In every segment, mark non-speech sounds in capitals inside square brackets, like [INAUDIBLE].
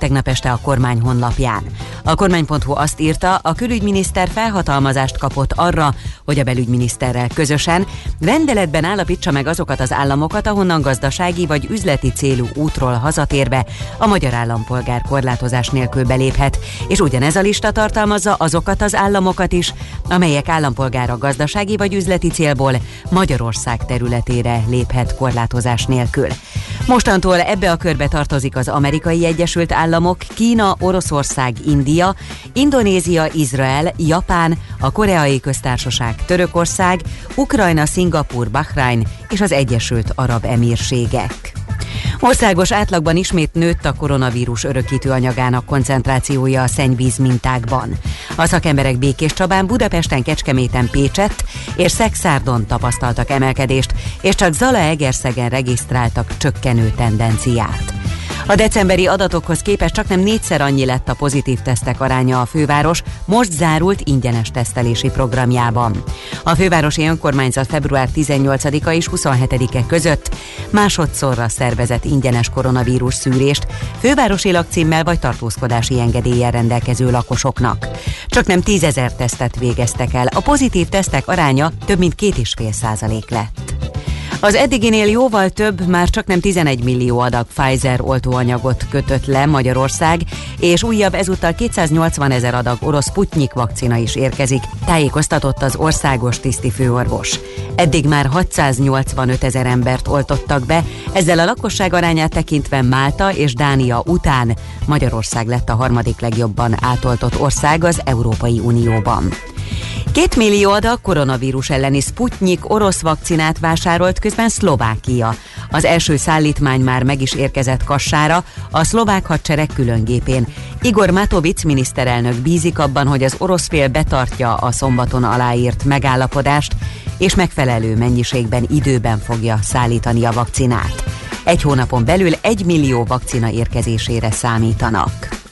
Tegnap este a kormány honlapján. A kormány.hu azt írta, a külügyminiszter felhatalmazást kapott arra, hogy a belügyminiszterrel közösen rendeletben állapítsa meg azokat az államokat, ahonnan gazdasági vagy üzleti célú útról hazatérve a magyar állampolgár korlátozás nélkül beléphet, és ugyanez a lista tartalmazza azokat az államokat is, amelyek állampolgára gazdasági vagy üzleti célból Magyarország területére léphet korlátozás nélkül. Mostantól ebbe a körbe tartozik az amerikai Egyesült Államok, Kína, Oroszország, India, Indonézia, Izrael, Japán, a Koreai Köztársaság, Törökország, Ukrajna, Szingapur, Bahrain és az Egyesült Arab Emírségek. Országos átlagban ismét nőtt a koronavírus örökítő anyagának koncentrációja a szennyvíz mintákban. A szakemberek Békés Csabán, Budapesten, Kecskeméten, Pécsett és Szexárdon tapasztaltak emelkedést, és csak Zala Egerszegen regisztráltak csökkenő tendenciát. A decemberi adatokhoz képest csak nem négyszer annyi lett a pozitív tesztek aránya a főváros most zárult ingyenes tesztelési programjában. A fővárosi önkormányzat február 18-a és 27-e között másodszorra szervezett ingyenes koronavírus szűrést fővárosi lakcímmel vagy tartózkodási engedéllyel rendelkező lakosoknak. Csak nem tízezer tesztet végeztek el, a pozitív tesztek aránya több mint két és fél százalék lett. Az eddiginél jóval több, már csak nem 11 millió adag Pfizer oltóanyagot kötött le Magyarország, és újabb ezúttal 280 ezer adag orosz Putnyik vakcina is érkezik, tájékoztatott az országos tisztifőorvos. Eddig már 685 ezer embert oltottak be, ezzel a lakosság arányát tekintve Málta és Dánia után Magyarország lett a harmadik legjobban átoltott ország az Európai Unióban. Két millió adag koronavírus elleni Sputnik orosz vakcinát vásárolt közben Szlovákia. Az első szállítmány már meg is érkezett Kassára, a szlovák hadsereg különgépén. Igor Matovic miniszterelnök bízik abban, hogy az orosz fél betartja a szombaton aláírt megállapodást, és megfelelő mennyiségben időben fogja szállítani a vakcinát. Egy hónapon belül egy millió vakcina érkezésére számítanak.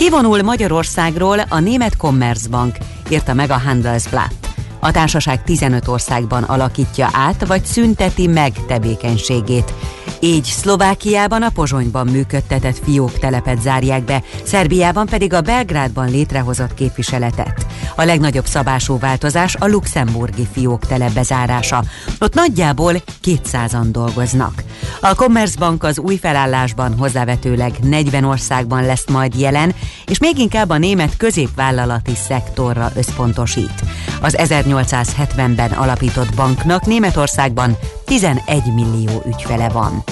Kivonul Magyarországról a német Commerzbank, írta meg a Handelsblatt. A társaság 15 országban alakítja át, vagy szünteti meg tevékenységét. Így Szlovákiában a Pozsonyban működtetett fiók telepet zárják be, Szerbiában pedig a Belgrádban létrehozott képviseletet. A legnagyobb szabású változás a luxemburgi fiók telep bezárása. Ott nagyjából 200-an dolgoznak. A Commerzbank az új felállásban hozzávetőleg 40 országban lesz majd jelen, és még inkább a német középvállalati szektorra összpontosít. Az 1870-ben alapított banknak Németországban 11 millió ügyfele van.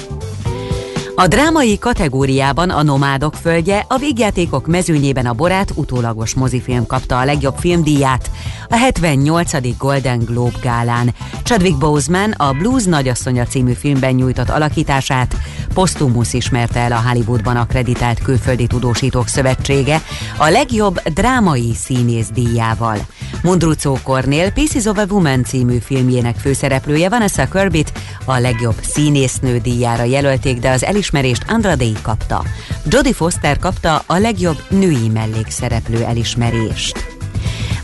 A drámai kategóriában a Nomádok földje, a végjátékok mezőnyében a Borát utólagos mozifilm kapta a legjobb filmdíját a 78. Golden Globe gálán. Chadwick Boseman a Blues nagyasszonya című filmben nyújtott alakítását posztumusz ismerte el a Hollywoodban akreditált külföldi tudósítók szövetsége a legjobb drámai színész díjával. Mundrucó Kornél Pieces of a Woman című filmjének főszereplője Vanessa Kirbyt a legjobb színésznő díjára jelölték, de az elismerést Andra Day kapta. Jodie Foster kapta a legjobb női mellékszereplő elismerést.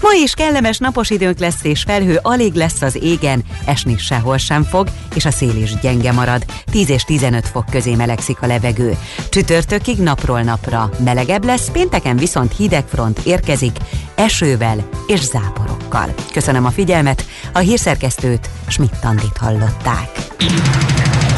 Ma is kellemes napos időnk lesz, és felhő alig lesz az égen, esni sehol sem fog, és a szél is gyenge marad. 10 és 15 fok közé melegszik a levegő. Csütörtökig napról napra melegebb lesz, pénteken viszont hideg front érkezik, esővel és záporokkal. Köszönöm a figyelmet, a hírszerkesztőt Schmidt-Tandit hallották.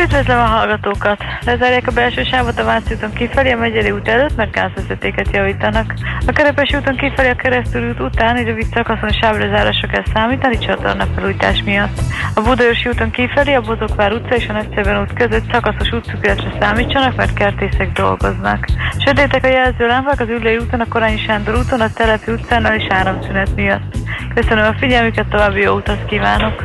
Üdvözlöm a hallgatókat! Lezárják a belső sávot a Váci úton kifelé a Megyeri út előtt, mert gázvezetéket javítanak. A Kerepesi úton kifelé a Keresztül út után rövid szakaszon sávrezárásra kell számítani csatorna felújítás miatt. A Budaörsi úton kifelé a Bozokvár utca és a Nagyszeben út között szakaszos útszükületre számítsanak, mert kertészek dolgoznak. Sötétek a jelzőlámpák az Ülői úton, a Korányi Sándor úton, a Telepi utcánál és áramszünet miatt. Köszönöm a figyelmüket, további jó utat kívánok!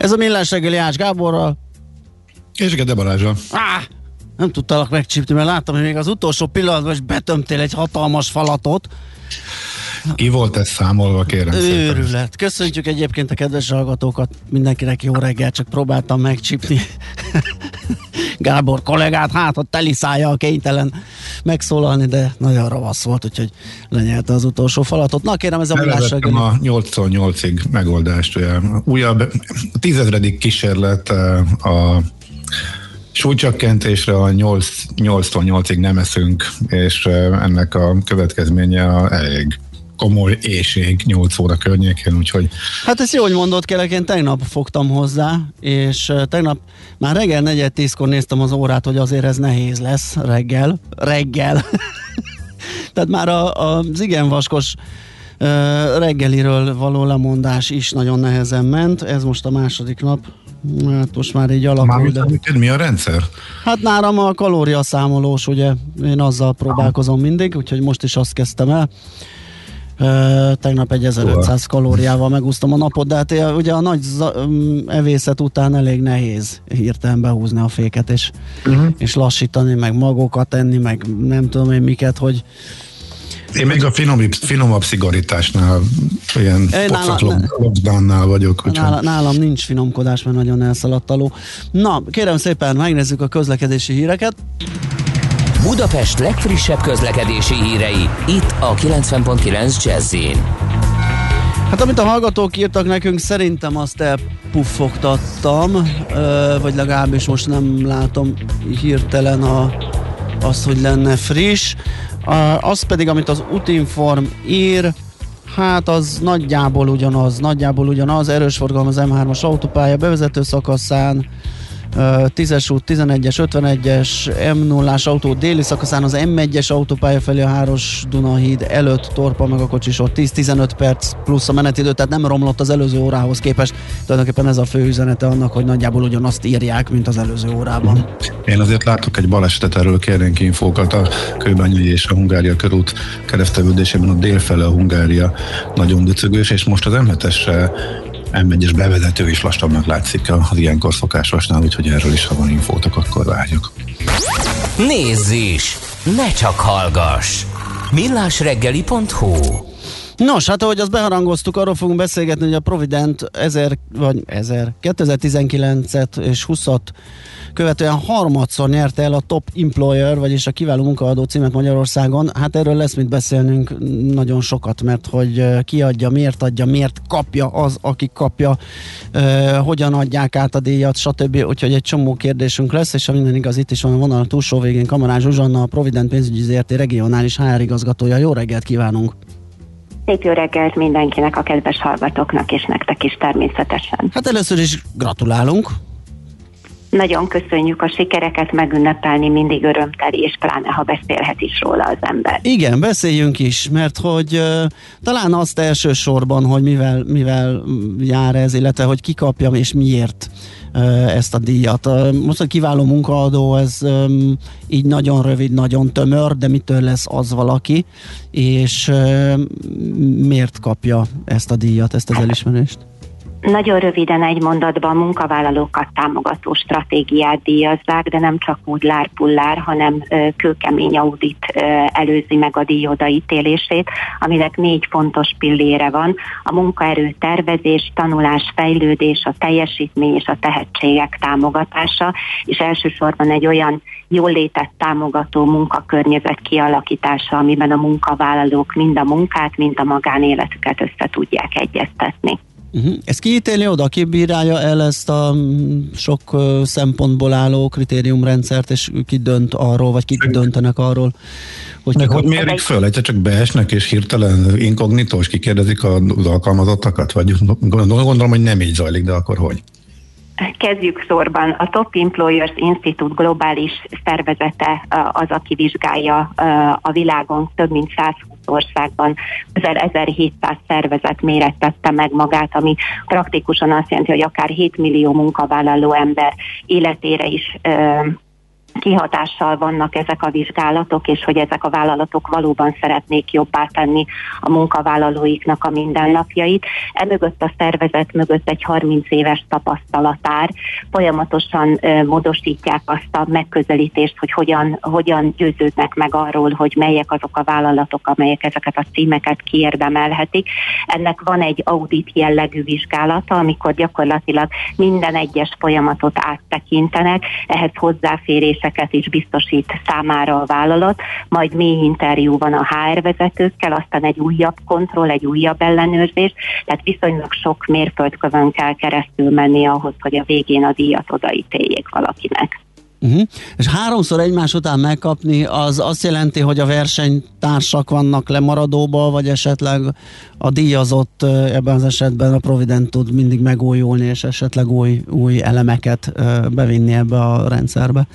Ez a millás reggeli Ács Gáborral. És Gede Balázsa. Ah, nem tudtalak megcsípni, mert láttam, hogy még az utolsó pillanatban is betömtél egy hatalmas falatot. Ki volt ez számolva, kérem Őrület. Szépen. Köszöntjük egyébként a kedves hallgatókat. Mindenkinek jó reggel, csak próbáltam megcsípni Gábor kollégát, hát a teliszája a kénytelen megszólalni, de nagyon ravasz volt, úgyhogy lenyelte az utolsó falatot. Na kérem, ez a millás a 8-8-ig megoldást. Ugye. Újabb tízezredik kísérlet eh, a súlycsökkentésre a 8, 8-8-ig nem eszünk, és eh, ennek a következménye elég komoly éjség 8 óra környékén, úgyhogy... Hát ezt jó, hogy mondott, kérlek, én tegnap fogtam hozzá, és tegnap már reggel 4 tízkor néztem az órát, hogy azért ez nehéz lesz reggel. Reggel. [LAUGHS] Tehát már a, az igen vaskos reggeliről való lemondás is nagyon nehezen ment. Ez most a második nap. Hát most már így alakul. Már de... mi a rendszer? Hát nálam a kalóriaszámolós, ugye én azzal próbálkozom mindig, úgyhogy most is azt kezdtem el tegnap egy 1500 kalóriával megúsztam a napot, de hát ugye a nagy evészet után elég nehéz hirtelen behúzni a féket, és, uh-huh. és lassítani, meg magokat tenni, meg nem tudom én miket, hogy én még a finomabb, finomabb szigorításnál, ilyen lockdownnál vagyok. Nála, nálam nincs finomkodás, mert nagyon elszaladt. Na, kérem szépen, megnézzük a közlekedési híreket. Budapest legfrissebb közlekedési hírei, itt a 90.9 jazz Hát amit a hallgatók írtak nekünk, szerintem azt elpuffogtattam, vagy legalábbis most nem látom hirtelen a, azt, hogy lenne friss. Az pedig, amit az Utinform ír, Hát az nagyjából ugyanaz, nagyjából ugyanaz, erős forgalom az M3-as autópálya bevezető szakaszán, 10-es út, 11-es, 51-es, M0-ás autó déli szakaszán az M1-es autópálya felé a Háros Dunahíd előtt torpa meg a kocsisor 10-15 perc plusz a menetidő, tehát nem romlott az előző órához képest. Tulajdonképpen ez a fő üzenete annak, hogy nagyjából ugyanazt írják, mint az előző órában. Én azért látok egy balesetet, erről kérnénk infókat a Kőbányai és a Hungária körút keresztevődésében a délfele a Hungária nagyon döcögős, és most az m M1-es bevezető is lassabbnak látszik az ilyenkor szokásosnál, úgyhogy erről is, ha van infótok, akkor várjuk. Nézz is! Ne csak hallgass! millásreggeli.hu Nos, hát ahogy azt beharangoztuk, arról fogunk beszélgetni, hogy a Provident 1000, vagy 1000, 2019-et és 20-at követően harmadszor nyerte el a Top Employer, vagyis a kiváló munkaadó címet Magyarországon. Hát erről lesz mit beszélnünk nagyon sokat, mert hogy ki adja, miért adja, miért kapja az, aki kapja, hogyan adják át a díjat, stb. Úgyhogy egy csomó kérdésünk lesz, és ha minden igaz, itt is van a vonal a túlsó végén Kamarán Zsuzsanna, a Provident pénzügyi ZRT regionális HR igazgatója. Jó reggelt kívánunk! Szép jó reggelt mindenkinek, a kedves hallgatóknak, és nektek is természetesen. Hát először is gratulálunk. Nagyon köszönjük a sikereket megünnepelni, mindig örömteli, és pláne, ha beszélhet is róla az ember. Igen, beszéljünk is, mert hogy uh, talán azt elsősorban, hogy mivel, mivel jár ez, illetve hogy ki kapja és miért uh, ezt a díjat. Uh, most a kiváló munkaadó, ez um, így nagyon rövid, nagyon tömör, de mitől lesz az valaki, és miért kapja ezt a díjat, ezt az elismerést? Nagyon röviden egy mondatban munkavállalókat támogató stratégiát díjazzák, de nem csak úgy lárpullár, hanem kőkemény audit előzi meg a díj odaítélését, aminek négy fontos pillére van. A munkaerő tervezés, tanulás, fejlődés, a teljesítmény és a tehetségek támogatása, és elsősorban egy olyan jól létett támogató munkakörnyezet kialakítása, amiben a munkavállalók mind a munkát, mind a magánéletüket össze tudják egyeztetni. Uh-huh. Ez kiítéli oda, ki bírálja el ezt a mm, sok uh, szempontból álló kritériumrendszert, és ki dönt arról, vagy kik döntenek arról, hogy Meg hogy mérik föl, egyszer csak beesnek, és hirtelen inkognitós kikérdezik az alkalmazottakat, vagy gondolom, hogy nem így zajlik, de akkor hogy? Kezdjük sorban. A Top Employers Institute globális szervezete az, aki vizsgálja a világon több mint 120 országban 1700 szervezet mérettette meg magát, ami praktikusan azt jelenti, hogy akár 7 millió munkavállaló ember életére is kihatással vannak ezek a vizsgálatok, és hogy ezek a vállalatok valóban szeretnék jobbá tenni a munkavállalóiknak a mindennapjait. Emögött a szervezet mögött egy 30 éves tapasztalatár. Folyamatosan ö, módosítják azt a megközelítést, hogy hogyan, hogyan győződnek meg arról, hogy melyek azok a vállalatok, amelyek ezeket a címeket kiérdemelhetik. Ennek van egy audit jellegű vizsgálata, amikor gyakorlatilag minden egyes folyamatot áttekintenek, ehhez hozzáférések lehetőségeket is biztosít számára a vállalat, majd mély interjú van a HR vezetőkkel, aztán egy újabb kontroll, egy újabb ellenőrzés, tehát viszonylag sok mérföldkövön kell keresztül menni ahhoz, hogy a végén a díjat odaítéljék valakinek. Uh-huh. És háromszor egymás után megkapni, az azt jelenti, hogy a versenytársak vannak lemaradóba, vagy esetleg a díjazott ebben az esetben a Provident tud mindig megújulni, és esetleg új, új elemeket bevinni ebbe a rendszerbe?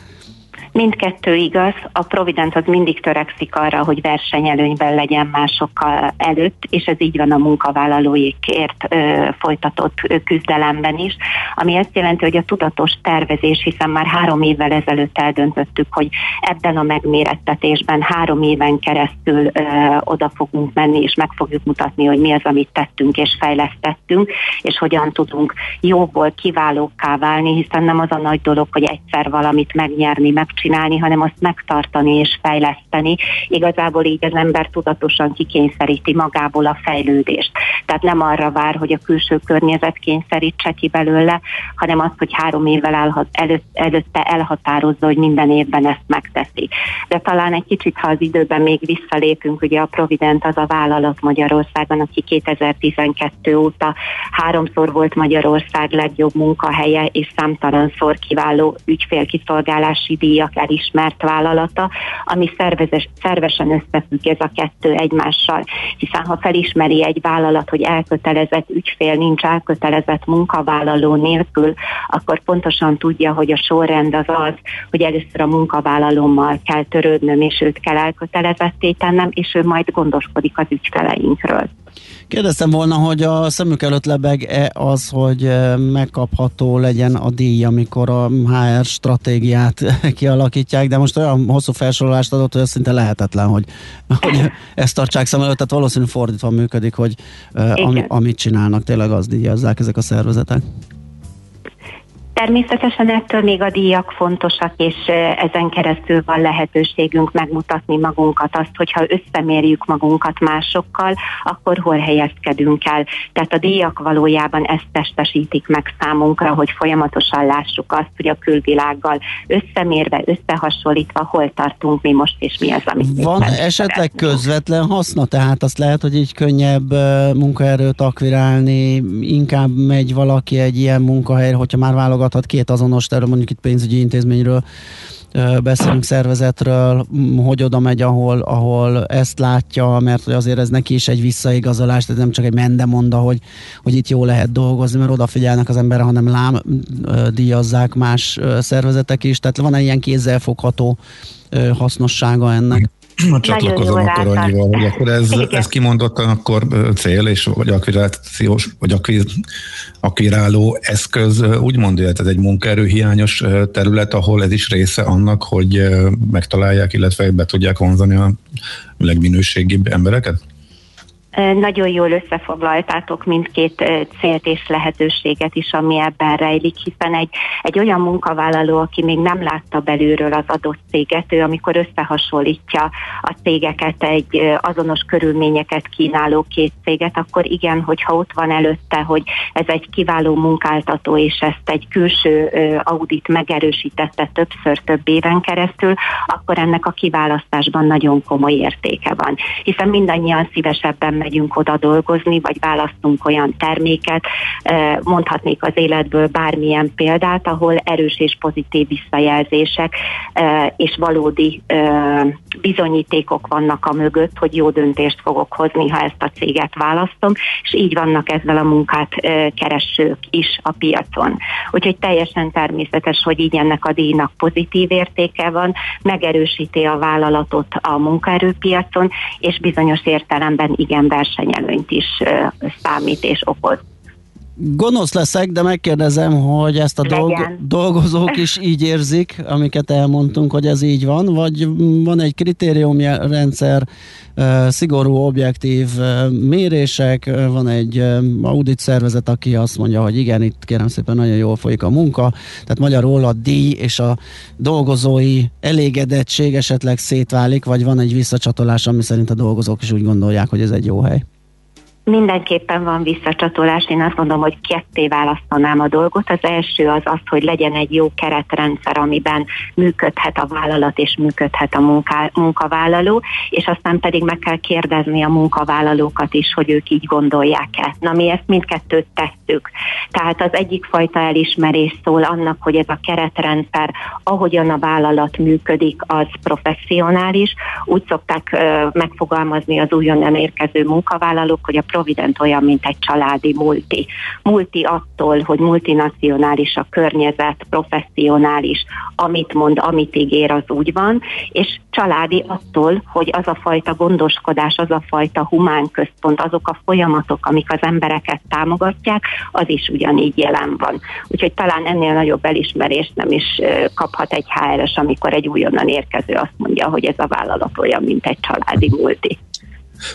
Mindkettő igaz, a Provident az mindig törekszik arra, hogy versenyelőnyben legyen másokkal előtt, és ez így van a munkavállalóikért ö, folytatott ö, küzdelemben is, ami azt jelenti, hogy a tudatos tervezés, hiszen már három évvel ezelőtt eldöntöttük, hogy ebben a megmérettetésben három éven keresztül ö, oda fogunk menni, és meg fogjuk mutatni, hogy mi az, amit tettünk és fejlesztettünk, és hogyan tudunk jóból kiválókká válni, hiszen nem az a nagy dolog, hogy egyszer valamit megnyerni, megcsinálni, csinálni, hanem azt megtartani és fejleszteni. Igazából így az ember tudatosan kikényszeríti magából a fejlődést. Tehát nem arra vár, hogy a külső környezet kényszerítse ki belőle, hanem azt, hogy három évvel elha- előtt, előtte elhatározza, hogy minden évben ezt megteszi. De talán egy kicsit, ha az időben még visszalépünk, ugye a Provident az a vállalat Magyarországon, aki 2012 óta háromszor volt Magyarország legjobb munkahelye, és számtalanszor kiváló ügyfélkiszolgálási díjak elismert vállalata, ami szervezes, szervesen összefügg ez a kettő egymással, hiszen ha felismeri egy vállalat, hogy elkötelezett ügyfél nincs elkötelezett munkavállaló nélkül, akkor pontosan tudja, hogy a sorrend az az, hogy először a munkavállalómmal kell törődnöm, és őt kell elkötelezetté tennem, és ő majd gondoskodik az ügyfeleinkről. Kérdeztem volna, hogy a szemük előtt lebeg-e az, hogy eh, megkapható legyen a díj, amikor a HR stratégiát [LAUGHS] kialakítják, de most olyan hosszú felsorolást adott, hogy az szinte lehetetlen, hogy, [LAUGHS] hogy ezt tartsák szem előtt, tehát valószínűleg fordítva működik, hogy eh, ami, amit csinálnak, tényleg az díjazzák ezek a szervezetek. Természetesen ettől még a díjak fontosak, és ezen keresztül van lehetőségünk megmutatni magunkat, azt, hogyha összemérjük magunkat másokkal, akkor hol helyezkedünk el. Tehát a díjak valójában ezt testesítik meg számunkra, hogy folyamatosan lássuk azt, hogy a külvilággal összemérve, összehasonlítva, hol tartunk mi most, és mi az, amit Van esetleg közvetlen haszna, tehát azt lehet, hogy így könnyebb munkaerőt akvirálni, inkább megy valaki egy ilyen munkahelyre, hogyha már válogat válogathat két azonos terület, mondjuk itt pénzügyi intézményről beszélünk szervezetről, hogy oda megy, ahol, ahol ezt látja, mert hogy azért ez neki is egy visszaigazolás, tehát nem csak egy mendemonda, hogy, hogy itt jó lehet dolgozni, mert odafigyelnek az emberre, hanem lám díjazzák más szervezetek is, tehát van-e ilyen kézzelfogható hasznossága ennek? Ha csatlakozom akkor annyival, hogy akkor ez, ez kimondottan akkor cél és vagy akvirációs, vagy akviz, akviráló eszköz, úgy mondja, ez egy munkaerőhiányos terület, ahol ez is része annak, hogy megtalálják, illetve be tudják vonzani a legminőségibb embereket? Nagyon jól összefoglaltátok mindkét célt és lehetőséget is, ami ebben rejlik, hiszen egy, egy olyan munkavállaló, aki még nem látta belülről az adott céget, ő amikor összehasonlítja a cégeket, egy azonos körülményeket kínáló két céget, akkor igen, hogyha ott van előtte, hogy ez egy kiváló munkáltató, és ezt egy külső audit megerősítette többször több éven keresztül, akkor ennek a kiválasztásban nagyon komoly értéke van. Hiszen mindannyian szívesebben megyünk oda dolgozni, vagy választunk olyan terméket, mondhatnék az életből bármilyen példát, ahol erős és pozitív visszajelzések és valódi bizonyítékok vannak a mögött, hogy jó döntést fogok hozni, ha ezt a céget választom, és így vannak ezzel a munkát keresők is a piacon. Úgyhogy teljesen természetes, hogy így ennek a díjnak pozitív értéke van, megerősíti a vállalatot a munkaerőpiacon, és bizonyos értelemben igen versenyelőnyt is számít és okoz. Gonosz leszek, de megkérdezem, hogy ezt a dolg- dolgozók is [LAUGHS] így érzik, amiket elmondtunk, hogy ez így van, vagy van egy kritériumrendszer, szigorú, objektív mérések, van egy audit szervezet, aki azt mondja, hogy igen, itt kérem szépen nagyon jól folyik a munka, tehát magyarul a díj és a dolgozói elégedettség esetleg szétválik, vagy van egy visszacsatolás, ami szerint a dolgozók is úgy gondolják, hogy ez egy jó hely. Mindenképpen van visszacsatolás, én azt mondom, hogy ketté választanám a dolgot. Az első az az, hogy legyen egy jó keretrendszer, amiben működhet a vállalat és működhet a munká, munkavállaló, és aztán pedig meg kell kérdezni a munkavállalókat is, hogy ők így gondolják-e. Na mi ezt mindkettőt tettük. Tehát az egyik fajta elismerés szól annak, hogy ez a keretrendszer, ahogyan a vállalat működik, az professzionális. Úgy szokták uh, megfogalmazni az újonnan érkező munkavállalók, hogy a Provident olyan, mint egy családi multi. Multi attól, hogy multinacionális a környezet, professzionális, amit mond, amit ígér, az úgy van, és családi attól, hogy az a fajta gondoskodás, az a fajta humán központ, azok a folyamatok, amik az embereket támogatják, az is ugyanígy jelen van. Úgyhogy talán ennél nagyobb elismerést nem is kaphat egy HR-es, amikor egy újonnan érkező azt mondja, hogy ez a vállalat olyan, mint egy családi multi.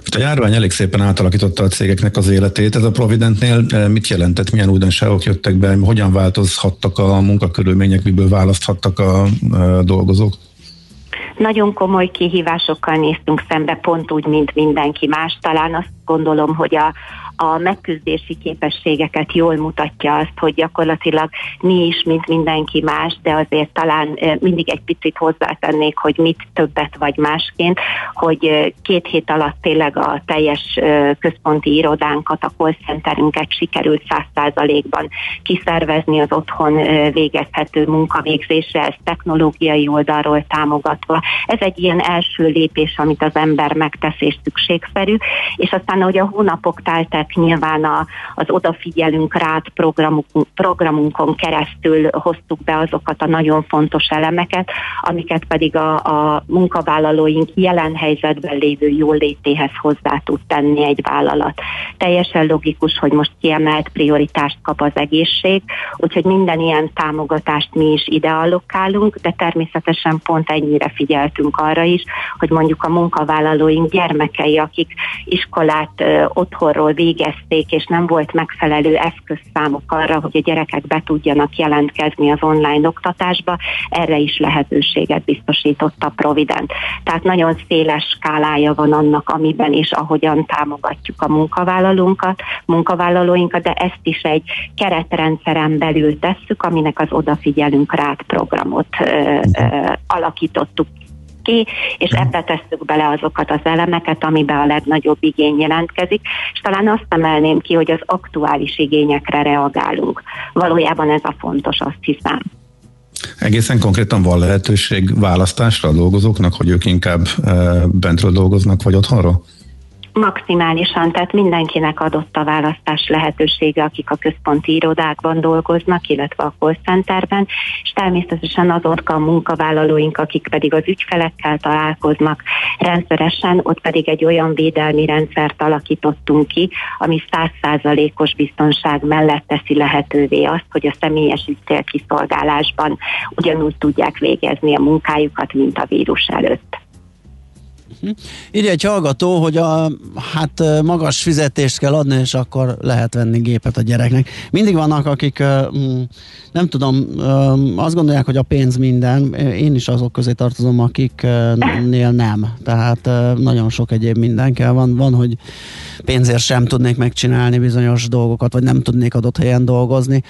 A járvány elég szépen átalakította a cégeknek az életét. Ez a Providentnél eh, mit jelentett, milyen újdonságok jöttek be, hogyan változhattak a munkakörülmények, miből választhattak a, a dolgozók? Nagyon komoly kihívásokkal néztünk szembe, pont úgy, mint mindenki más. Talán azt gondolom, hogy a, a megküzdési képességeket jól mutatja azt, hogy gyakorlatilag mi is, mint mindenki más, de azért talán mindig egy picit hozzátennék, hogy mit többet vagy másként, hogy két hét alatt tényleg a teljes központi irodánkat, a call centerünket sikerült száz százalékban kiszervezni az otthon végezhető munkavégzésre, ez technológiai oldalról támogatva. Ez egy ilyen első lépés, amit az ember megtesz és szükségszerű, és aztán, ahogy a hónapok teltek, nyilván a, az odafigyelünk rá programunk, programunkon keresztül hoztuk be azokat a nagyon fontos elemeket, amiket pedig a, a munkavállalóink jelen helyzetben lévő jólétéhez hozzá tud tenni egy vállalat. Teljesen logikus, hogy most kiemelt prioritást kap az egészség, úgyhogy minden ilyen támogatást mi is ide allokálunk, de természetesen pont ennyire figyeltünk arra is, hogy mondjuk a munkavállalóink gyermekei, akik iskolát otthonról végig végezték, és nem volt megfelelő eszközszámok arra, hogy a gyerekek be tudjanak jelentkezni az online oktatásba, erre is lehetőséget biztosított a Provident. Tehát nagyon széles skálája van annak, amiben és ahogyan támogatjuk a munkavállalónkat, munkavállalóinkat, de ezt is egy keretrendszeren belül tesszük, aminek az odafigyelünk rád programot ö, ö, alakítottuk ki, és ebbe tesszük bele azokat az elemeket, amiben a legnagyobb igény jelentkezik, és talán azt emelném ki, hogy az aktuális igényekre reagálunk. Valójában ez a fontos, azt hiszem. Egészen konkrétan van lehetőség választásra a dolgozóknak, hogy ők inkább bentről dolgoznak, vagy otthonról? Maximálisan, tehát mindenkinek adott a választás lehetősége, akik a központi irodákban dolgoznak, illetve a call centerben, és természetesen azok a munkavállalóink, akik pedig az ügyfelekkel találkoznak rendszeresen, ott pedig egy olyan védelmi rendszert alakítottunk ki, ami százszázalékos biztonság mellett teszi lehetővé azt, hogy a személyes ügyfélkiszolgálásban ugyanúgy tudják végezni a munkájukat, mint a vírus előtt. Uh-huh. Írja egy hallgató, hogy a hát magas fizetést kell adni, és akkor lehet venni gépet a gyereknek. Mindig vannak, akik mm, nem tudom, azt gondolják, hogy a pénz minden. Én is azok közé tartozom, akiknél nem. Tehát nagyon sok egyéb minden kell. Van, van, hogy pénzért sem tudnék megcsinálni bizonyos dolgokat, vagy nem tudnék adott helyen dolgozni.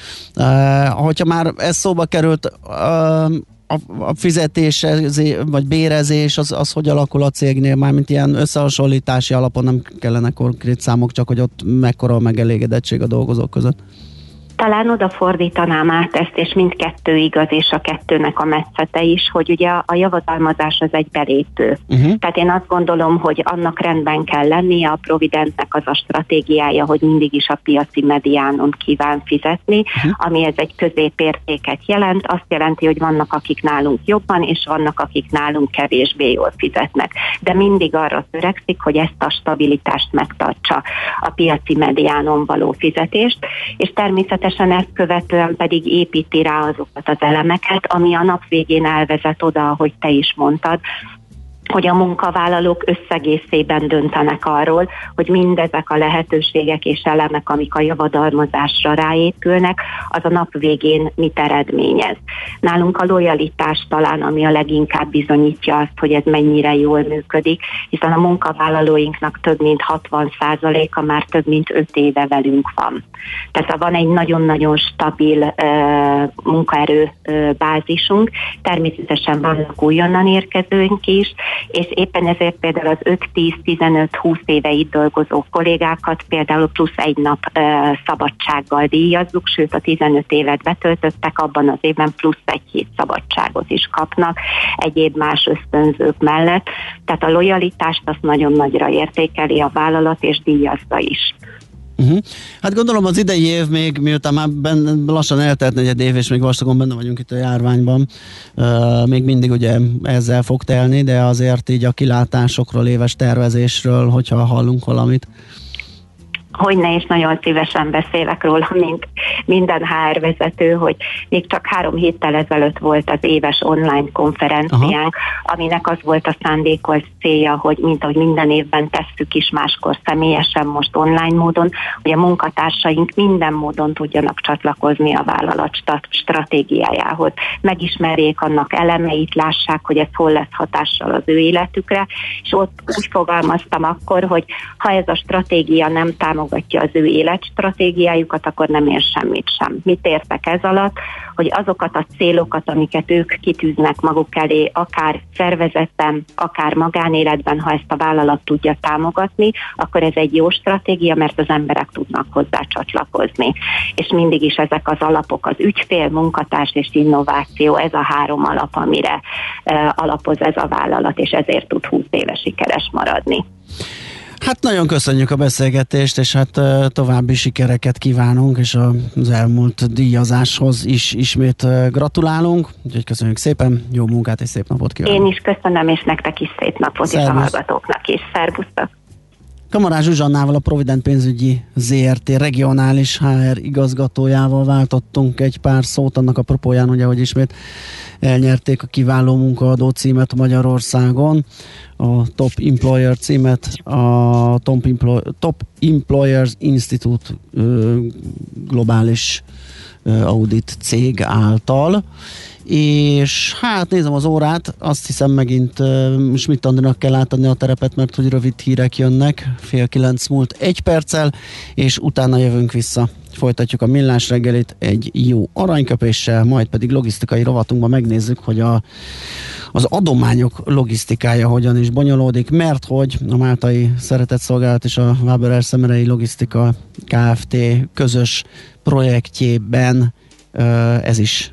Hogyha már ez szóba került, a, a fizetés vagy bérezés az, az hogy alakul a cégnél, mármint ilyen összehasonlítási alapon nem kellene konkrét számok, csak hogy ott mekkora a megelégedettség a dolgozók között? Talán oda fordítanám át ezt, és mindkettő igaz, és a kettőnek a metszete is, hogy ugye a javadalmazás az egy belépő. Uh-huh. Tehát én azt gondolom, hogy annak rendben kell lennie, a Providentnek az a stratégiája, hogy mindig is a piaci mediánon kíván fizetni, uh-huh. ami ez egy középértéket jelent, azt jelenti, hogy vannak akik nálunk jobban, és vannak akik nálunk kevésbé jól fizetnek. De mindig arra törekszik, hogy ezt a stabilitást megtartsa a piaci mediánon való fizetést, és természetesen természetesen ezt követően pedig építi rá azokat az elemeket, ami a nap végén elvezet oda, ahogy te is mondtad, hogy a munkavállalók összegészében döntenek arról, hogy mindezek a lehetőségek és elemek, amik a javadalmazásra ráépülnek, az a nap végén mit eredményez. Nálunk a lojalitás talán, ami a leginkább bizonyítja azt, hogy ez mennyire jól működik, hiszen a munkavállalóinknak több mint 60%-a már több mint 5 éve velünk van. Tehát van egy nagyon-nagyon stabil uh, munkaerő uh, bázisunk, természetesen vannak újonnan érkezőink is, és éppen ezért például az 5-10-15-20 éve itt dolgozó kollégákat például plusz egy nap ö, szabadsággal díjazzuk, sőt a 15 évet betöltöttek, abban az évben plusz egy hét szabadságot is kapnak egyéb más ösztönzők mellett. Tehát a lojalitást azt nagyon nagyra értékeli a vállalat, és díjazza is. Uh-huh. Hát gondolom az idei év még, miután már benne, lassan eltelt negyed év, és még vastagon benne vagyunk itt a járványban, uh, még mindig ugye ezzel fog telni, de azért így a kilátásokról, éves tervezésről, hogyha hallunk valamit hogy ne is nagyon szívesen beszélek róla, mint minden HR vezető, hogy még csak három héttel ezelőtt volt az éves online konferenciánk, Aha. aminek az volt a szándékos célja, hogy mint ahogy minden évben tesszük is máskor személyesen, most online módon, hogy a munkatársaink minden módon tudjanak csatlakozni a vállalat stratégiájához. Megismerjék annak elemeit, lássák, hogy ez hol lesz hatással az ő életükre, és ott úgy fogalmaztam akkor, hogy ha ez a stratégia nem támogat támogatja az ő életstratégiájukat, akkor nem ér semmit sem. Mit értek ez alatt? Hogy azokat a célokat, amiket ők kitűznek maguk elé, akár szervezetem, akár magánéletben, ha ezt a vállalat tudja támogatni, akkor ez egy jó stratégia, mert az emberek tudnak hozzá csatlakozni. És mindig is ezek az alapok, az ügyfél, munkatárs és innováció, ez a három alap, amire uh, alapoz ez a vállalat, és ezért tud 20 éve sikeres maradni. Hát nagyon köszönjük a beszélgetést, és hát további sikereket kívánunk, és az elmúlt díjazáshoz is ismét gratulálunk. Úgyhogy köszönjük szépen, jó munkát és szép napot kívánok. Én is köszönöm, és nektek is szép napot, Szervusz. és a hallgatóknak is. Szervusztok! Kamarás Zsuzsannával, a Provident pénzügyi ZRT. Regionális HR igazgatójával váltottunk egy pár szót annak a propóján, ugye, hogy ismét elnyerték a kiváló munkaadó címet Magyarországon, a Top Employer címet a Top, Employ- Top Employers Institute globális audit cég által és hát nézem az órát, azt hiszem megint uh, Schmidt Andrinak kell átadni a terepet, mert hogy rövid hírek jönnek, fél kilenc múlt egy perccel, és utána jövünk vissza. Folytatjuk a millás reggelit egy jó aranyköpéssel, majd pedig logisztikai rovatunkban megnézzük, hogy a, az adományok logisztikája hogyan is bonyolódik, mert hogy a Máltai Szeretett Szolgálat és a Waberer Szemerei Logisztika Kft. közös projektjében uh, ez is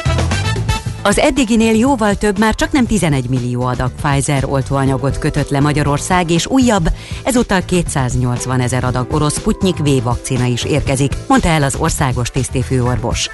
Az eddiginél jóval több, már csak nem 11 millió adag Pfizer oltóanyagot kötött le Magyarország, és újabb, ezúttal 280 ezer adag orosz Sputnik V vakcina is érkezik, mondta el az országos tisztifőorvos.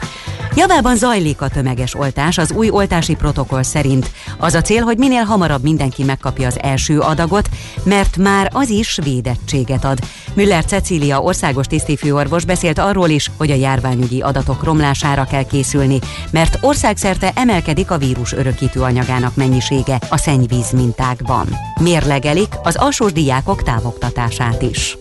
Javában zajlik a tömeges oltás, az új oltási protokoll szerint. Az a cél, hogy minél hamarabb mindenki megkapja az első adagot, mert már az is védettséget ad. Müller Cecília országos tisztifőorvos beszélt arról is, hogy a járványügyi adatok romlására kell készülni, mert országszerte emelkedik a vírus örökítő anyagának mennyisége a szennyvíz mintákban. Mérlegelik az alsós diákok távoktatását is.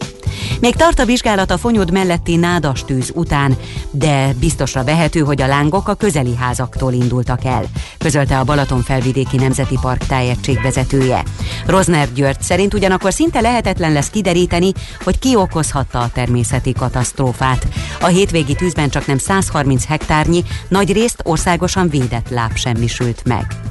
Még tart a vizsgálat a fonyod melletti nádas tűz után, de biztosra vehető, hogy a lángok a közeli házaktól indultak el, közölte a Balaton felvidéki Nemzeti Park tájegységvezetője. Rozner György szerint ugyanakkor szinte lehetetlen lesz kideríteni, hogy ki okozhatta a természeti katasztrófát. A hétvégi tűzben csak nem 130 hektárnyi, nagy részt országosan védett láb semmisült meg.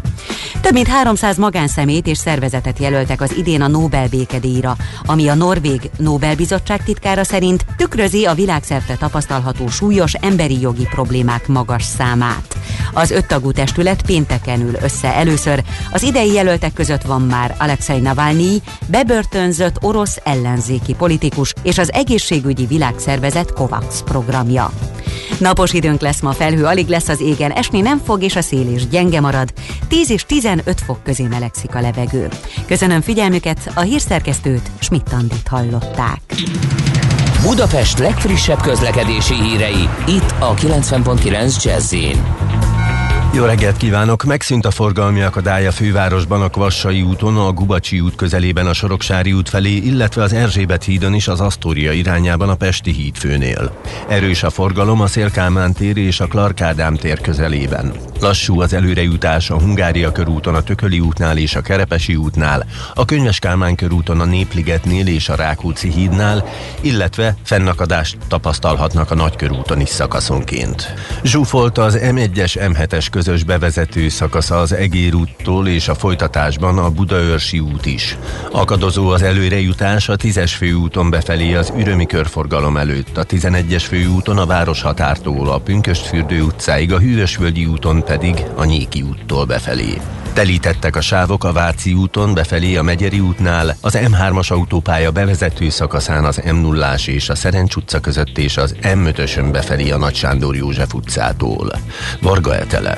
Több mint 300 magánszemét és szervezetet jelöltek az idén a Nobel békedíjra, ami a Norvég Nobel-bizottság titkára szerint tükrözi a világszerte tapasztalható súlyos emberi jogi problémák magas számát. Az öttagú testület pénteken ül össze először. Az idei jelöltek között van már Alexei Navalnyi, bebörtönzött orosz ellenzéki politikus és az egészségügyi világszervezet COVAX programja. Napos időnk lesz ma, felhő alig lesz az égen, esni nem fog, és a szél is gyenge marad. 10 és 15 fok közé melegszik a levegő. Köszönöm figyelmüket, a hírszerkesztőt Schmidt-Andit hallották. Budapest legfrissebb közlekedési hírei, itt a 90.9 jazz jó reggelt kívánok! Megszűnt a forgalmi akadály a fővárosban a Kvassai úton, a Gubacsi út közelében a Soroksári út felé, illetve az Erzsébet hídon is az Asztória irányában a Pesti híd főnél. Erős a forgalom a Szélkámán tér és a Clark Ádám tér közelében. Lassú az előrejutás a Hungária körúton, a Tököli útnál és a Kerepesi útnál, a Könyves Kálmán körúton a Népligetnél és a Rákóczi hídnál, illetve fennakadást tapasztalhatnak a Nagykörúton is szakaszonként. Zsúfolta az M1-es M7-es közös bevezető szakasza az Egér úttól és a folytatásban a Budaörsi út is. Akadozó az előrejutás a 10-es főúton befelé az Ürömi körforgalom előtt, a 11-es főúton a Városhatártól a Pünköstfürdő utcáig, a Hűvösvölgyi úton pedig a Nyéki úttól befelé. Telítettek a sávok a Váci úton befelé a Megyeri útnál, az M3-as autópálya bevezető szakaszán az m 0 és a Szerencs utca között és az M5-ösön befelé a Nagy Sándor József utcától. Varga Etele,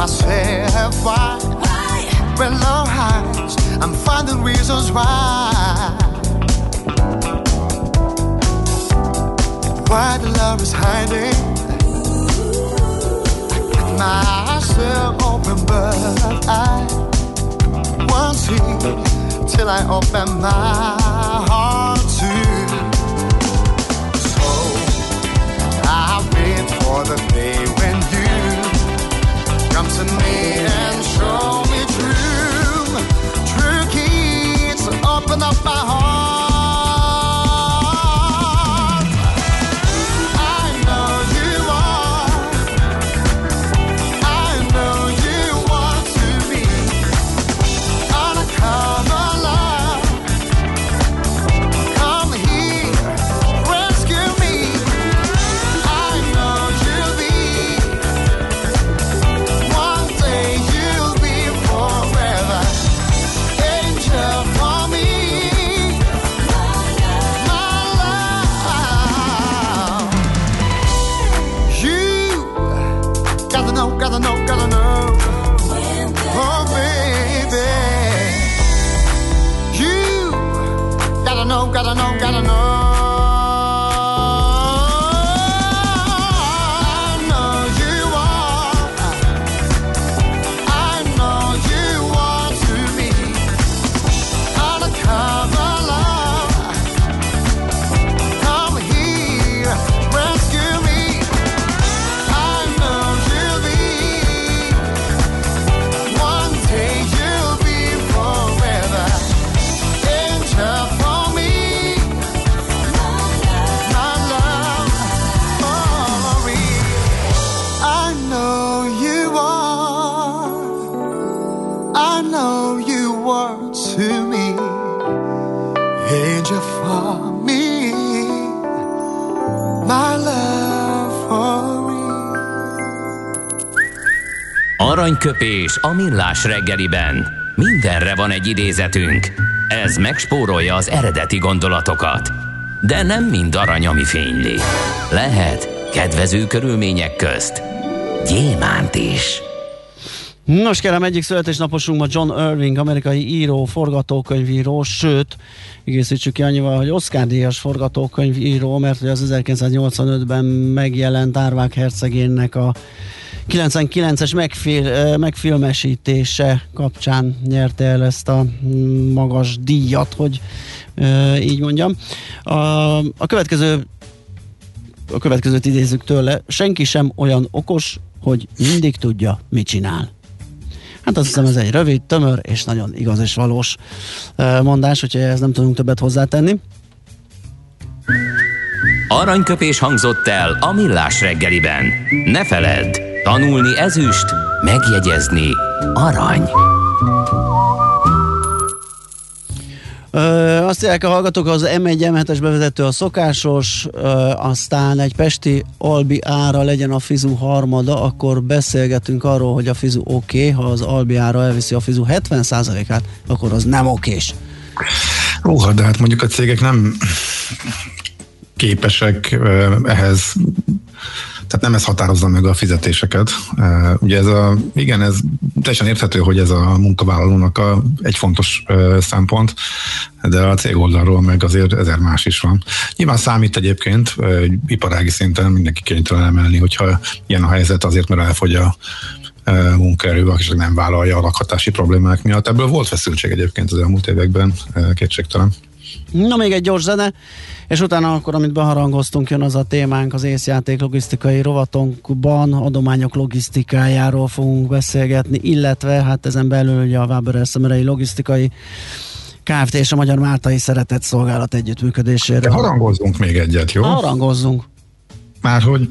Myself why. When love hides, I'm finding reasons why. Why the love is hiding. I myself open, but I won't see till I open my heart to. For the day when you Come to me and show me true, true keys. Open up my heart. Aranyköpés a millás reggeliben. Mindenre van egy idézetünk. Ez megspórolja az eredeti gondolatokat. De nem mind arany, ami fényli. Lehet kedvező körülmények közt gyémánt is. Nos kérem, egyik születésnaposunk ma John Irving, amerikai író, forgatókönyvíró, sőt, egészítsük ki annyival, hogy Oscar díjas forgatókönyvíró, mert az 1985-ben megjelent Árvák hercegénnek a 99-es megfil, megfilmesítése kapcsán nyerte el ezt a magas díjat, hogy így mondjam. A, a következő a következőt idézzük tőle, senki sem olyan okos, hogy mindig tudja, mit csinál. Hát azt hiszem ez egy rövid, tömör és nagyon igaz és valós mondás, úgyhogy ez nem tudunk többet hozzátenni. Aranyköpés hangzott el a millás reggeliben. Ne feledd, tanulni ezüst, megjegyezni arany. Ö, azt jelek a hallgatók, az M1 m bevezető a szokásos, ö, aztán egy pesti albi ára legyen a fizu harmada, akkor beszélgetünk arról, hogy a fizu oké, okay, ha az albi ára elviszi a fizu 70%-át, akkor az nem okés. Óha, de hát mondjuk a cégek nem képesek ehhez tehát nem ez határozza meg a fizetéseket. Ugye ez a, igen, ez teljesen érthető, hogy ez a munkavállalónak a, egy fontos szempont, de a cég oldalról meg azért ezer más is van. Nyilván számít egyébként, iparági szinten mindenki kénytelen emelni, hogyha ilyen a helyzet azért, mert elfogy a munkaerő, aki nem vállalja a lakhatási problémák miatt. Ebből volt feszültség egyébként az elmúlt években, kétségtelen. Na még egy gyors zene, és utána akkor, amit beharangoztunk, jön az a témánk az észjáték logisztikai rovatunkban, adományok logisztikájáról fogunk beszélgetni, illetve hát ezen belül ugye a Waber Szemerei logisztikai Kft. és a Magyar Máltai Szeretett Szolgálat együttműködésére. De harangozzunk még egyet, jó? Harangozzunk. Már hogy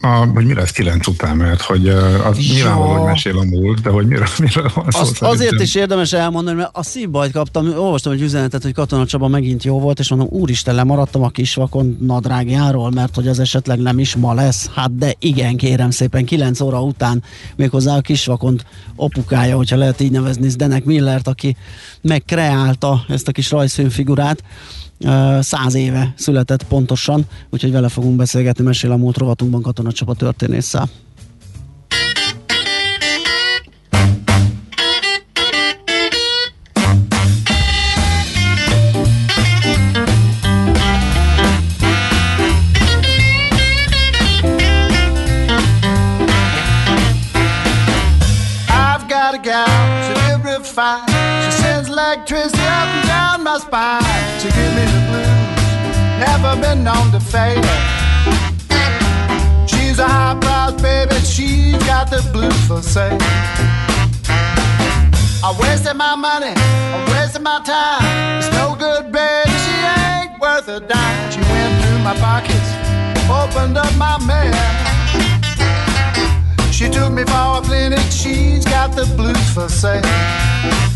a, hogy mi lesz kilenc után, mert hogy az ja. nyilvánvalóan, hogy mesél a múlt, de hogy miről, [LAUGHS] miről van szó. Azt azért is érdemes elmondani, mert a szívbajt kaptam, olvastam egy üzenetet, hogy Katona Csaba megint jó volt, és mondom, úristen, lemaradtam a kisvakon nadrágjáról, mert hogy az esetleg nem is ma lesz. Hát de igen, kérem szépen, 9 óra után méghozzá a kisvakont opukája, hogyha lehet így nevezni, Zdenek Millert, aki megkreálta ezt a kis rajzfilmfigurát, száz éve született pontosan, úgyhogy vele fogunk beszélgetni, mesél a múlt rovatunkban katonacsapa történésszel. She sends electricity up and down my spine to give me the blues. Never been known to fail. She's a high price baby, she's got the blues for sale. I wasted my money, I wasted my time. It's no good, baby, she ain't worth a dime. She went through my pockets, opened up my mail. She took me for a clinic, she's got the blues for sale.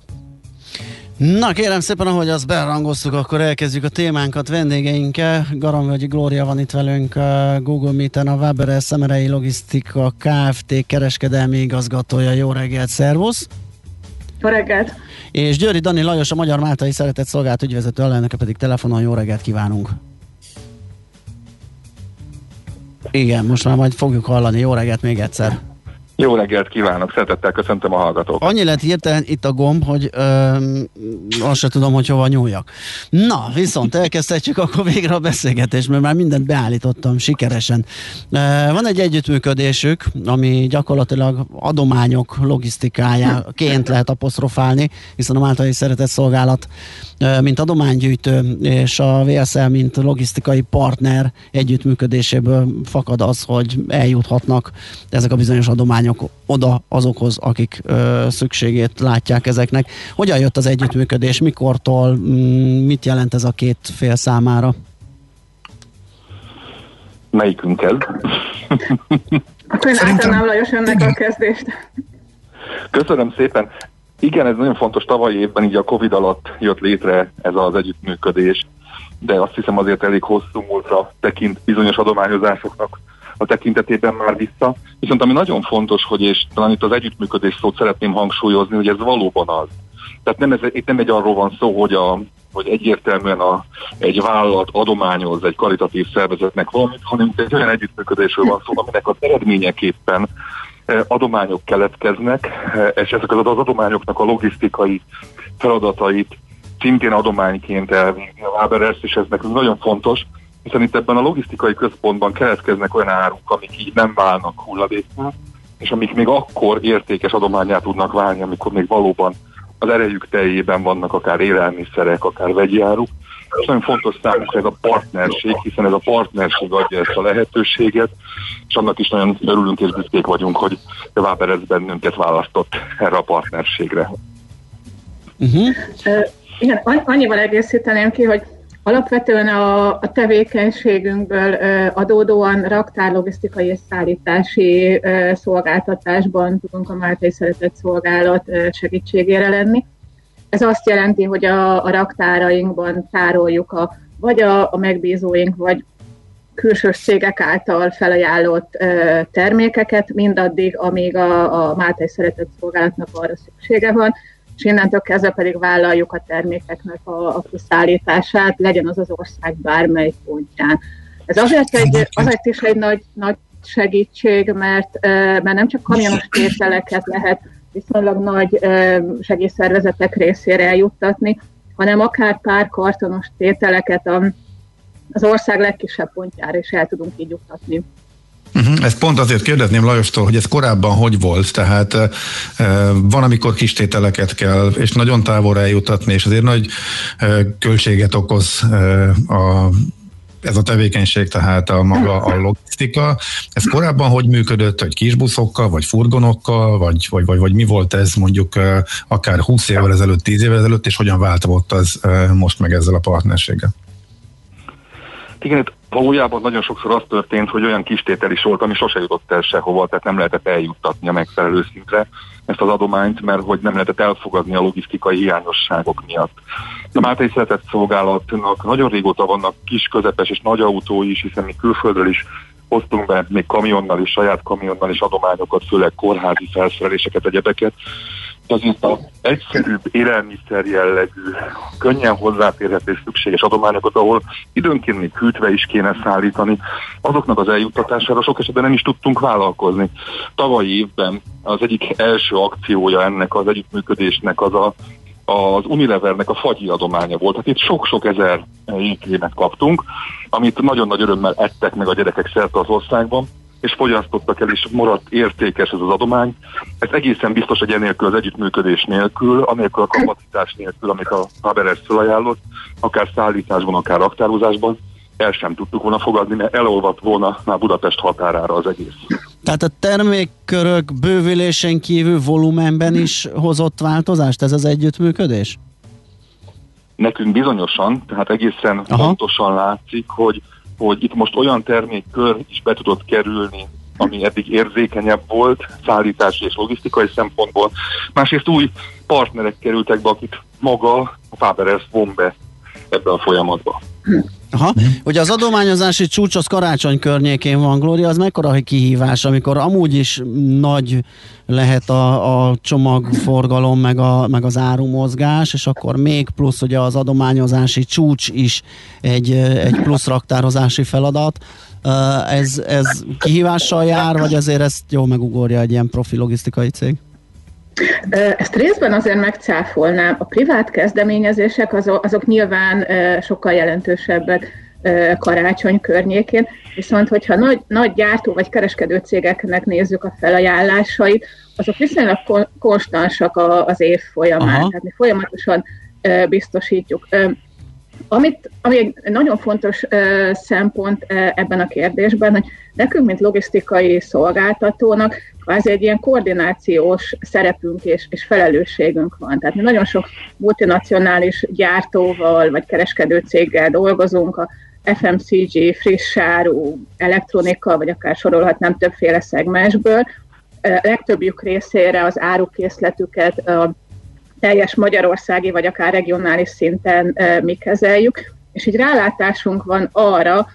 Na kérem szépen, ahogy azt berangoztuk, akkor elkezdjük a témánkat vendégeinkkel. Garamvölgyi Glória van itt velünk Google Meet-en, a Weber Szemerei Logisztika Kft. kereskedelmi igazgatója. Jó reggelt, szervusz! Jó reggelt! És Győri Dani Lajos, a Magyar Máltai Szeretett Szolgált ügyvezető alelnöke pedig telefonon jó reggelt kívánunk! Igen, most már majd fogjuk hallani. Jó reggelt még egyszer! Jó reggelt kívánok, szeretettel köszöntöm a hallgatókat. Annyi lett hirtelen itt a gomb, hogy ö, azt se tudom, hogy hova nyúljak. Na, viszont elkezdhetjük akkor végre a beszélgetést, mert már mindent beállítottam sikeresen. Van egy együttműködésük, ami gyakorlatilag adományok logisztikájaként lehet apostrofálni, hiszen a Máltai Szeretett Szolgálat mint adománygyűjtő és a VSL, mint logisztikai partner együttműködéséből fakad az, hogy eljuthatnak ezek a bizonyos adományok oda azokhoz, akik ö, szükségét látják ezeknek. Hogyan jött az együttműködés, mikortól, mm, mit jelent ez a két fél számára? Melyikünk ez? Akkor én Szerintem... átadnám Lajos önnek a kezdést. Köszönöm szépen. Igen, ez nagyon fontos, tavalyi évben így a Covid alatt jött létre ez az együttműködés, de azt hiszem azért elég hosszú múltra tekint bizonyos adományozásoknak a tekintetében már vissza. Viszont ami nagyon fontos, hogy és talán itt az együttműködés szót szeretném hangsúlyozni, hogy ez valóban az. Tehát nem ez, itt nem egy arról van szó, hogy, a, hogy egyértelműen a, egy vállalat adományoz egy karitatív szervezetnek valamit, hanem egy olyan együttműködésről van szó, aminek az eredményeképpen e, adományok keletkeznek, e, és ezek az adományoknak a logisztikai feladatait szintén adományként elvégezni a Waberers, és ez nekünk nagyon fontos, hiszen itt ebben a logisztikai központban keletkeznek olyan áruk, amik így nem válnak hulladéknál, és amik még akkor értékes adományát tudnak válni, amikor még valóban az erejük teljében vannak akár élelmiszerek, akár vegyi áruk. És nagyon fontos számunkra ez a partnerség, hiszen ez a partnerség adja ezt a lehetőséget, és annak is nagyon örülünk és büszkék vagyunk, hogy a Váberez bennünket választott erre a partnerségre. Uh-huh. Uh, igen, annyival egészíteném ki, hogy Alapvetően a, a tevékenységünkből adódóan raktárlogisztikai és szállítási szolgáltatásban tudunk a Máltai Szeretett Szolgálat segítségére lenni. Ez azt jelenti, hogy a, a raktárainkban tároljuk a, vagy a, a megbízóink, vagy külsős cégek által felajánlott termékeket, mindaddig, amíg a, a Máltai Szeretett Szolgálatnak arra szüksége van, és innentől kezdve pedig vállaljuk a termékeknek a, a kiszállítását, legyen az az ország bármely pontján. Ez azért, egy, azért is egy nagy, nagy segítség, mert, mert nem csak kamionos tételeket lehet viszonylag nagy segélyszervezetek részére eljuttatni, hanem akár pár kartonos tételeket az ország legkisebb pontjára is el tudunk így juttatni. Uh-huh. Ezt pont azért kérdezném Lajostól, hogy ez korábban hogy volt, tehát uh, van, amikor kis tételeket kell, és nagyon távolra eljutatni, és azért nagy uh, költséget okoz uh, a ez a tevékenység, tehát a maga a logisztika. Ez korábban hogy működött, hogy kisbuszokkal, vagy furgonokkal, vagy, vagy, vagy, vagy mi volt ez mondjuk akár 20 évvel ezelőtt, 10 évvel ezelőtt, és hogyan változott az most meg ezzel a partnerséggel? Igen, valójában nagyon sokszor az történt, hogy olyan kistétel is volt, ami sose jutott el sehova, tehát nem lehetett eljuttatni a megfelelő szintre ezt az adományt, mert hogy nem lehetett elfogadni a logisztikai hiányosságok miatt. A Mátai Szeretett Szolgálatnak nagyon régóta vannak kis, közepes és nagy autói is, hiszen mi külföldről is hoztunk be még kamionnal is, saját kamionnal is adományokat, főleg kórházi felszereléseket, egyebeket, azért a egyszerűbb élelmiszer jellegű, könnyen hozzáférhető és szükséges adományokat, ahol időnként még hűtve is kéne szállítani, azoknak az eljuttatására sok esetben nem is tudtunk vállalkozni. Tavalyi évben az egyik első akciója ennek az együttműködésnek az a az Unilevernek a fagyi adománya volt. Hát itt sok-sok ezer ékrémet kaptunk, amit nagyon nagy örömmel ettek meg a gyerekek szerte az országban, és fogyasztottak el, és maradt értékes ez az adomány. Ez egészen biztos, hogy enélkül az együttműködés nélkül, anélkül a kapacitás nélkül, amit a Haberes felajánlott, akár szállításban, akár raktározásban, el sem tudtuk volna fogadni, mert elolvadt volna már Budapest határára az egész. Tehát a termékkörök bővülésen kívül volumenben is hozott változást ez az együttműködés? Nekünk bizonyosan, tehát egészen Aha. pontosan látszik, hogy hogy itt most olyan termékkör is be tudott kerülni, ami eddig érzékenyebb volt, szállítási és logisztikai szempontból. Másrészt új partnerek kerültek be, akik maga a Faberes von be ebbe a folyamatba. Aha. Ugye az adományozási csúcs az karácsony környékén van, Glória, az mekkora kihívás, amikor amúgy is nagy lehet a, a csomagforgalom, meg, a, meg az árumozgás, és akkor még plusz ugye az adományozási csúcs is egy, egy plusz raktározási feladat. Ez, ez kihívással jár, vagy azért ezt jó megugorja egy ilyen profi logisztikai cég? Ezt részben azért megcáfolnám. A privát kezdeményezések azok, azok nyilván sokkal jelentősebbek karácsony környékén, viszont hogyha nagy, nagy gyártó vagy kereskedő cégeknek nézzük a felajánlásait, azok viszonylag konstansak az év folyamán, Aha. tehát mi folyamatosan biztosítjuk. Amit, ami egy nagyon fontos uh, szempont uh, ebben a kérdésben, hogy nekünk, mint logisztikai szolgáltatónak kvázi egy ilyen koordinációs szerepünk és, és felelősségünk van. Tehát mi nagyon sok multinacionális gyártóval vagy kereskedő céggel dolgozunk, a FMCG, friss áru, elektronika, vagy akár sorolhatnám többféle szegmensből. Legtöbbjük részére az árukészletüket a teljes magyarországi, vagy akár regionális szinten mi kezeljük, és így rálátásunk van arra,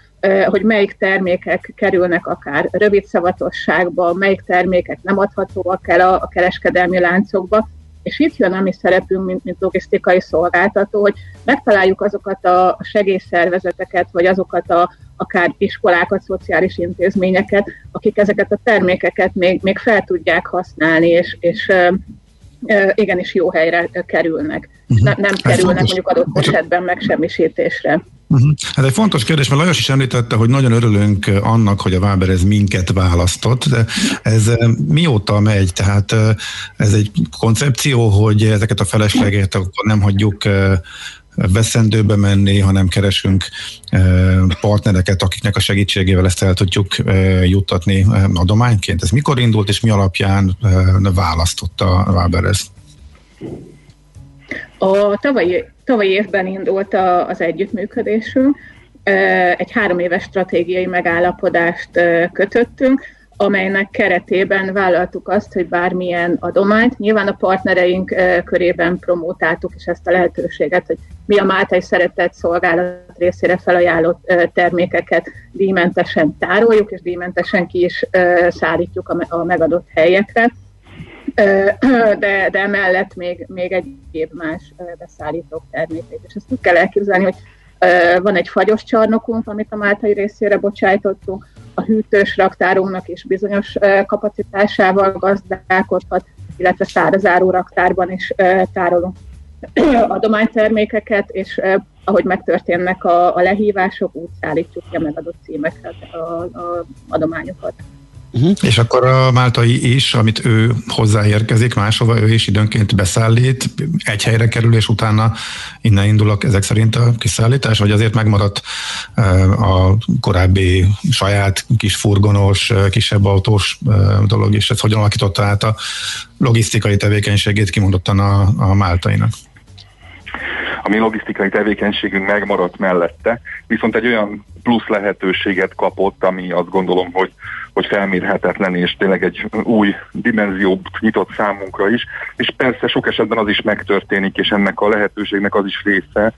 hogy melyik termékek kerülnek akár rövid szavatosságba, melyik termékek nem adhatóak el a, kereskedelmi láncokba, és itt jön a mi szerepünk, mint, mint logisztikai szolgáltató, hogy megtaláljuk azokat a segélyszervezeteket, vagy azokat a akár iskolákat, szociális intézményeket, akik ezeket a termékeket még, még fel tudják használni, és, és igenis jó helyre kerülnek. Uh-huh. Nem, nem kerülnek mondjuk adott esetben megsemmisítésre. Uh-huh. Hát egy fontos kérdés, mert Lajos is említette, hogy nagyon örülünk annak, hogy a Váber ez minket választott, de ez mióta megy? Tehát ez egy koncepció, hogy ezeket a feleslegeket akkor nem hagyjuk veszendőbe menni, hanem keresünk partnereket, akiknek a segítségével ezt el tudjuk juttatni adományként. Ez mikor indult, és mi alapján választotta a Váber ezt? A tavalyi, tavalyi évben indult a, az együttműködésünk. Egy három éves stratégiai megállapodást kötöttünk, amelynek keretében vállaltuk azt, hogy bármilyen adományt, nyilván a partnereink körében promótáltuk is ezt a lehetőséget, hogy mi a Máltai Szeretett Szolgálat részére felajánlott termékeket díjmentesen tároljuk, és díjmentesen ki is szállítjuk a megadott helyekre. [CLEARS THROAT] De, de emellett még, még egyéb más beszállítók termékét. És ezt úgy kell elképzelni, hogy van egy fagyos csarnokunk, amit a Máltai részére bocsájtottunk, a hűtős raktárunknak is bizonyos kapacitásával gazdálkodhat, illetve szárazáró raktárban is tárolunk adománytermékeket, és ahogy megtörténnek a, a lehívások, úgy szállítjuk ki a megadott címekre a, a adományokat. Uh-huh. És akkor a Máltai is, amit ő hozzáérkezik máshova, ő is időnként beszállít, egy helyre kerül, és utána innen indulok ezek szerint a kiszállítás, vagy azért megmaradt a korábbi saját kis furgonos, kisebb autós dolog, és ez hogyan alakította át a logisztikai tevékenységét kimondottan a, a Máltainak? a mi logisztikai tevékenységünk megmaradt mellette, viszont egy olyan plusz lehetőséget kapott, ami azt gondolom, hogy, hogy felmérhetetlen, és tényleg egy új dimenziót nyitott számunkra is, és persze sok esetben az is megtörténik, és ennek a lehetőségnek az is része,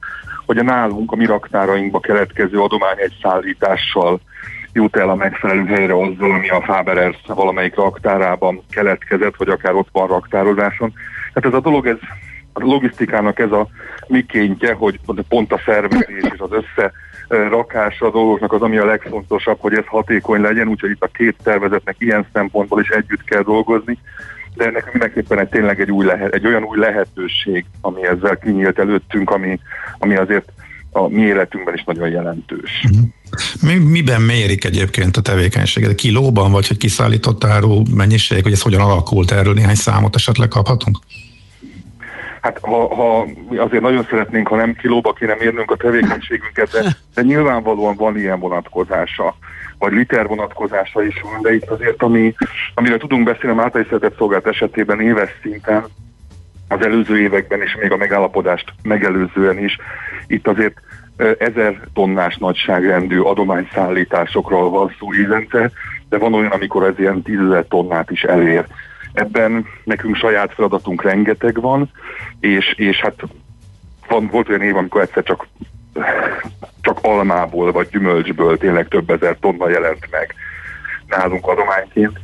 hogy a nálunk, a mi raktárainkba keletkező adomány egy szállítással jut el a megfelelő helyre azzal, ami a Faber valamelyik raktárában keletkezett, vagy akár ott van raktározáson. Tehát ez a dolog, ez a logisztikának ez a mikéntje, hogy pont a szervezés és az összerakása a dolgoknak az, ami a legfontosabb, hogy ez hatékony legyen, úgyhogy itt a két szervezetnek ilyen szempontból is együtt kell dolgozni, de ennek mindenképpen egy, tényleg egy, új lehet, egy olyan új lehetőség, ami ezzel kinyílt előttünk, ami, ami azért a mi életünkben is nagyon jelentős. Uh-huh. Mi, miben mérik egyébként a tevékenységet? Kilóban, vagy hogy kiszállított áru mennyiség, hogy ez hogyan alakult? Erről néhány számot esetleg kaphatunk? Hát ha, ha azért nagyon szeretnénk, ha nem kilóba kéne mérnünk a tevékenységünket, de, de nyilvánvalóan van ilyen vonatkozása, vagy liter vonatkozása is van, de itt azért, ami, amire tudunk beszélni a általai szeretett esetében éves szinten, az előző években és még a megállapodást megelőzően is, itt azért ezer tonnás nagyságrendű adományszállításokról van szó évente, de van olyan, amikor ez ilyen tízezer tonnát is elér. Ebben nekünk saját feladatunk rengeteg van, és, és hát van, volt olyan év, amikor egyszer csak, csak almából vagy gyümölcsből tényleg több ezer tonna jelent meg nálunk adományként.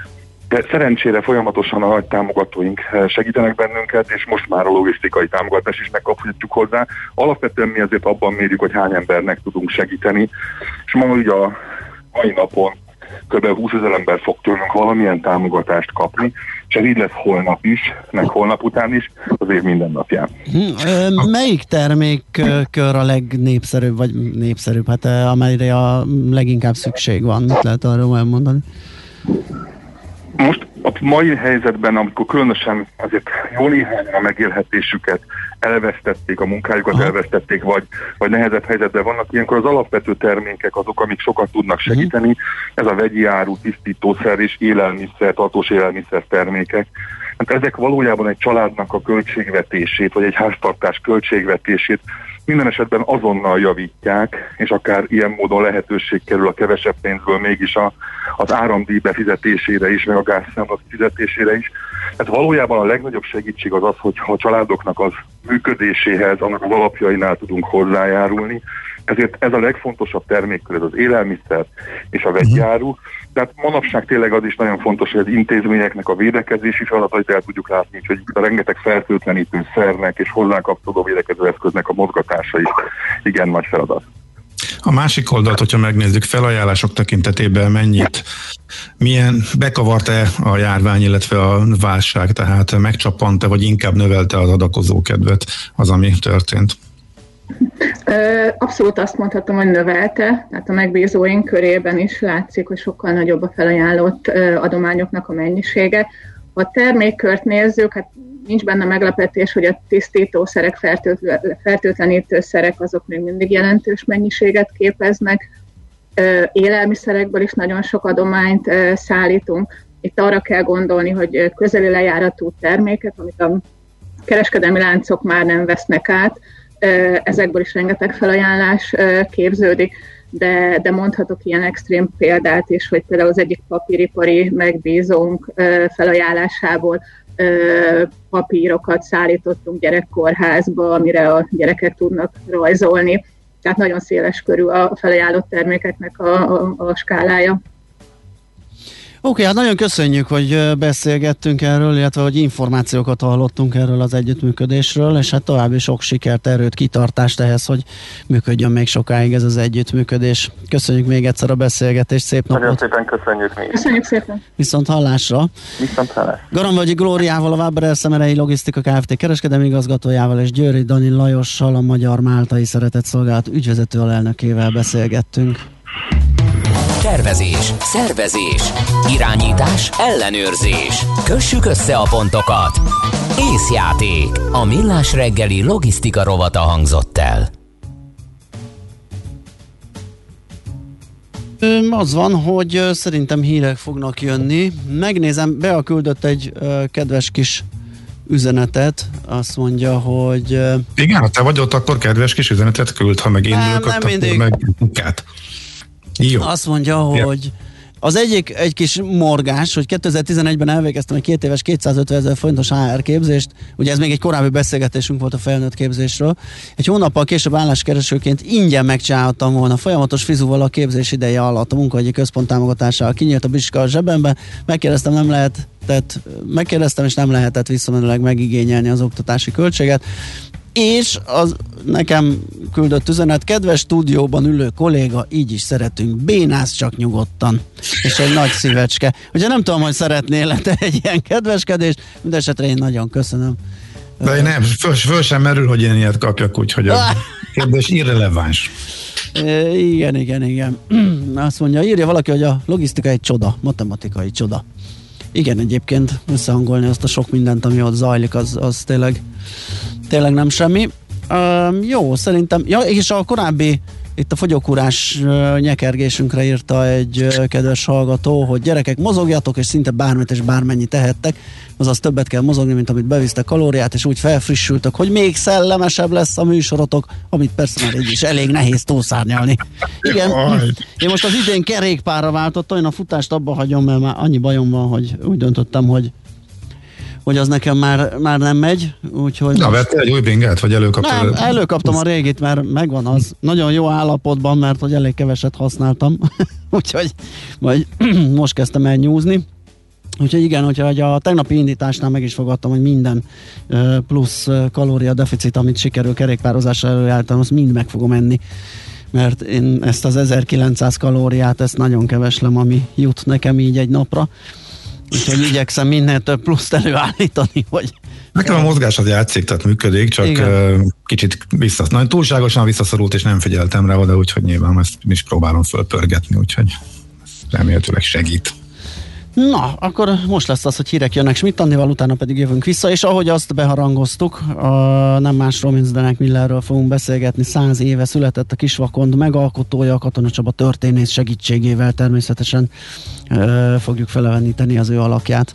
De szerencsére folyamatosan a nagy támogatóink segítenek bennünket, és most már a logisztikai támogatást is megkaphatjuk hozzá. Alapvetően mi azért abban mérjük, hogy hány embernek tudunk segíteni, és ma ugye a mai napon kb. 20 ezer ember fog tőlünk valamilyen támogatást kapni, és így lesz holnap is, meg holnap után is, az év minden napján. Hm, melyik termékkör a legnépszerűbb, vagy népszerűbb, hát amelyre a leginkább szükség van? Mit lehet arról elmondani? Most a mai helyzetben, amikor különösen azért jó néhány a megélhetésüket elvesztették, a munkájukat Aha. elvesztették, vagy, vagy nehezebb helyzetben vannak, ilyenkor az alapvető termékek azok, amik sokat tudnak mhm. segíteni. Uh-huh. Ez a vegyi áru, tisztítószer és élelmiszer, tartós élelmiszer termékek. Hát ezek valójában egy családnak a költségvetését, vagy egy háztartás költségvetését minden esetben azonnal javítják, és akár ilyen módon lehetőség kerül a kevesebb pénzből mégis a, az áramdíj befizetésére is, meg a gázszámla fizetésére is. Tehát valójában a legnagyobb segítség az az, hogy ha a családoknak az működéséhez, annak az alapjainál tudunk hozzájárulni, ezért ez a legfontosabb termékkör, ez az élelmiszer és a vegyáru. Tehát manapság tényleg az is nagyon fontos, hogy az intézményeknek a védekezési feladatait el tudjuk látni, hogy a rengeteg fertőtlenítő szernek és hozzá kapcsolódó védekező eszköznek a mozgatása is igen nagy feladat. A másik oldalt, hogyha megnézzük felajánlások tekintetében mennyit, milyen bekavart-e a járvány, illetve a válság, tehát megcsapant-e, vagy inkább növelte az adakozó kedvet az, ami történt? Abszolút azt mondhatom, hogy növelte, tehát a megbízóink körében is látszik, hogy sokkal nagyobb a felajánlott adományoknak a mennyisége. Ha a termékkört nézzük, hát nincs benne meglepetés, hogy a tisztítószerek, fertőtlenítőszerek azok még mindig jelentős mennyiséget képeznek. Élelmiszerekből is nagyon sok adományt szállítunk. Itt arra kell gondolni, hogy közeli lejáratú termékek, amit a kereskedelmi láncok már nem vesznek át, ezekből is rengeteg felajánlás képződik, de, de mondhatok ilyen extrém példát is, hogy például az egyik papíripari megbízónk felajánlásából papírokat szállítottunk gyerekkorházba, amire a gyerekek tudnak rajzolni. Tehát nagyon széles körül a felajánlott termékeknek a, a, a skálája. Oké, okay, hát nagyon köszönjük, hogy beszélgettünk erről, illetve hogy információkat hallottunk erről az együttműködésről, és hát további sok sikert, erőt, kitartást ehhez, hogy működjön még sokáig ez az együttműködés. Köszönjük még egyszer a beszélgetést, szép napot! Nagyon szépen köszönjük mi Köszönjük szépen! Viszont hallásra! Viszont hallásra! Garambagyi Glóriával, a Váber Szemerei Logisztika Kft. kereskedelmi igazgatójával és Győri Dani Lajossal, a Magyar Máltai Szeretett Szolgálat ügyvezető alelnökével beszélgettünk. Tervezés, szervezés, irányítás, ellenőrzés. Kössük össze a pontokat. Észjáték. A millás reggeli logisztika rovata hangzott el. Az van, hogy szerintem hírek fognak jönni. Megnézem, Bea küldött egy kedves kis üzenetet, azt mondja, hogy... Igen, ha te vagy ott, akkor kedves kis üzenetet küld, ha meg én nem, ülök, nem akkor mindig. meg munkát. Jó. Azt mondja, hogy az egyik egy kis morgás, hogy 2011-ben elvégeztem egy két éves 250 ezer fontos HR képzést, ugye ez még egy korábbi beszélgetésünk volt a felnőtt képzésről. Egy hónappal később álláskeresőként ingyen megcsináltam volna folyamatos fizuval a képzés ideje alatt a munkahogyi központ támogatásával. Kinyílt a biska a zsebembe, megkérdeztem, nem lehet tehát megkérdeztem, és nem lehetett visszamenőleg megigényelni az oktatási költséget és az nekem küldött üzenet, kedves stúdióban ülő kolléga, így is szeretünk, bénász csak nyugodtan, és egy nagy szívecske. Ugye nem tudom, hogy szeretnél te egy ilyen kedveskedést, mindesetre én nagyon köszönöm. De én nem, föl, föl sem merül, hogy én ilyet kapjak, úgyhogy a [LAUGHS] kérdés irreleváns. igen, igen, igen. [CLEARS THROAT] Azt mondja, írja valaki, hogy a logisztika egy csoda, matematikai csoda. Igen, egyébként összehangolni azt a sok mindent, ami ott zajlik, az, az tényleg tényleg nem semmi. Uh, jó, szerintem, ja, és a korábbi itt a fogyókúrás nyekergésünkre írta egy kedves hallgató, hogy gyerekek mozogjatok, és szinte bármit és bármennyit tehettek, azaz többet kell mozogni, mint amit bevisztek kalóriát, és úgy felfrissültök, hogy még szellemesebb lesz a műsorotok, amit persze már így is elég nehéz túlszárnyalni. [LAUGHS] Igen, én most az idén kerékpárra váltottam, én a futást abba hagyom, mert már annyi bajom van, hogy úgy döntöttem, hogy hogy az nekem már, már nem megy. Úgyhogy Na, vettél egy új bringát, vagy előkaptál? Nem, előkaptam a régit, mert megvan az. Nagyon jó állapotban, mert hogy elég keveset használtam. [LAUGHS] úgyhogy majd [CLEARS THROAT] most kezdtem el nyúzni. Úgyhogy igen, hogyha a tegnapi indításnál meg is fogadtam, hogy minden plusz kalória deficit, amit sikerül kerékpározásra előállítanom, azt mind meg fogom enni mert én ezt az 1900 kalóriát, ezt nagyon keveslem, ami jut nekem így egy napra. Úgyhogy igyekszem minél több pluszt előállítani, hogy... Nekem a mozgás az játszik, tehát működik, csak Igen. kicsit vissza, nagyon túlságosan visszaszorult, és nem figyeltem rá oda, úgyhogy nyilván ezt is próbálom fölpörgetni, úgyhogy remélhetőleg segít. Na, akkor most lesz az, hogy hírek jönnek Schmidt Andival, utána pedig jövünk vissza, és ahogy azt beharangoztuk, a, nem másról, mint Zdenek Millerről fogunk beszélgetni. Száz éve született a Kisvakond megalkotója, a Katona Csaba történész segítségével természetesen ö, fogjuk feleveníteni az ő alakját.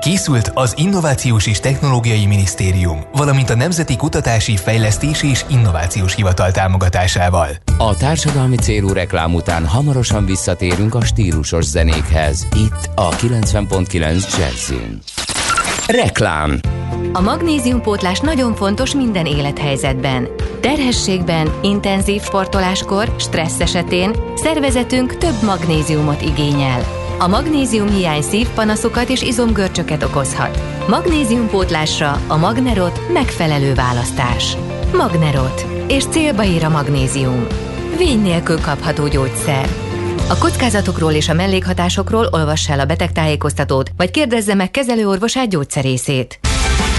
Készült az Innovációs és Technológiai Minisztérium, valamint a Nemzeti Kutatási, Fejlesztési és Innovációs Hivatal támogatásával. A társadalmi célú reklám után hamarosan visszatérünk a stílusos zenékhez. Itt a 90.9 Jazzin. Reklám A magnéziumpótlás nagyon fontos minden élethelyzetben. Terhességben, intenzív sportoláskor, stressz esetén szervezetünk több magnéziumot igényel. A magnézium hiány szívpanaszokat és izomgörcsöket okozhat. Magnéziumpótlásra a Magnerot megfelelő választás. Magnerot. És célba ír a magnézium. Vény nélkül kapható gyógyszer. A kockázatokról és a mellékhatásokról olvassa el a betegtájékoztatót, vagy kérdezze meg kezelőorvosát gyógyszerészét.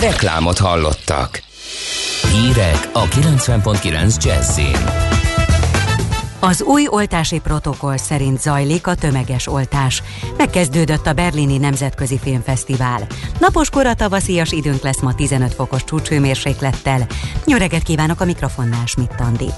Reklámot hallottak. Hírek a 90.9 Jazzin. Az új oltási protokoll szerint zajlik a tömeges oltás. Megkezdődött a Berlini Nemzetközi Filmfesztivál. Napos kora tavaszias időnk lesz ma 15 fokos csúcsőmérséklettel. Nyöreget kívánok a mikrofonnál, Schmidt Andi.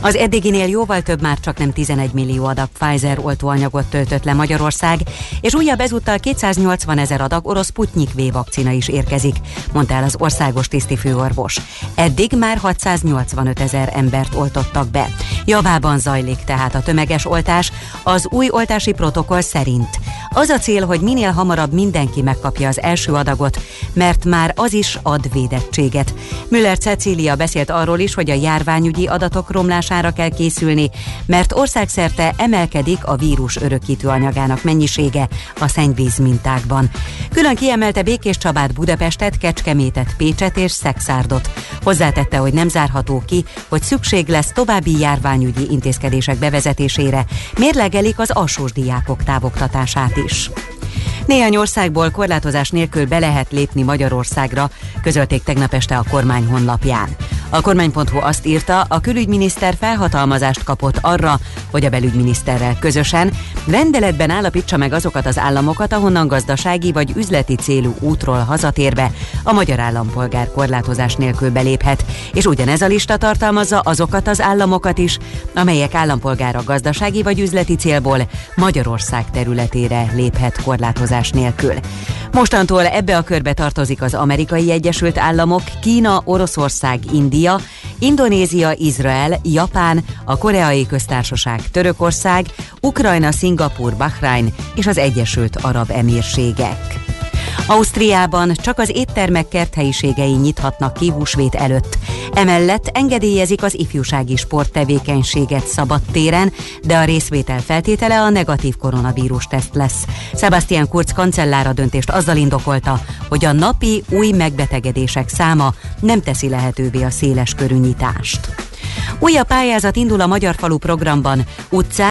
Az eddiginél jóval több már csak nem 11 millió adag Pfizer oltóanyagot töltött le Magyarország, és újabb ezúttal 280 ezer adag orosz Putnyik V vakcina is érkezik, mondta el az országos tisztifőorvos. Eddig már 685 ezer embert oltottak be. Javában zajlik tehát a tömeges oltás az új oltási protokoll szerint. Az a cél, hogy minél hamarabb mindenki megkapja az első adagot, mert már az is ad védettséget. Müller Cecília beszélt arról is, hogy a járványügyi adatok romlására kell készülni, mert országszerte emelkedik a vírus örökítő anyagának mennyisége a szennyvíz mintákban. Külön kiemelte Békés Csabát, Budapestet, Kecskemétet, Pécset és Szexárdot. Hozzátette, hogy nem zárható ki, hogy szükség lesz további járványügyi intézkedések bevezetésére, mérlegelik az alsós diákok távoktatását is. Peixe. Néhány országból korlátozás nélkül be lehet lépni Magyarországra, közölték tegnap este a kormány honlapján. A kormány.hu azt írta, a külügyminiszter felhatalmazást kapott arra, hogy a belügyminiszterrel közösen rendeletben állapítsa meg azokat az államokat, ahonnan gazdasági vagy üzleti célú útról hazatérve a magyar állampolgár korlátozás nélkül beléphet, és ugyanez a lista tartalmazza azokat az államokat is, amelyek állampolgára gazdasági vagy üzleti célból Magyarország területére léphet korlátozás nélkül. Mostantól ebbe a körbe tartozik az Amerikai Egyesült Államok, Kína, Oroszország, India, Indonézia, Izrael, Japán, a Koreai Köztársaság, Törökország, Ukrajna, Szingapur, Bahrain és az Egyesült Arab Emírségek. Ausztriában csak az éttermek kerthelyiségei nyithatnak ki húsvét előtt. Emellett engedélyezik az ifjúsági sporttevékenységet szabadtéren, de a részvétel feltétele a negatív koronavírus teszt lesz. Sebastian Kurz kancellára döntést azzal indokolta, hogy a napi új megbetegedések száma nem teszi lehetővé a széles körű nyitást. Újabb pályázat indul a Magyar Falu programban. Utcán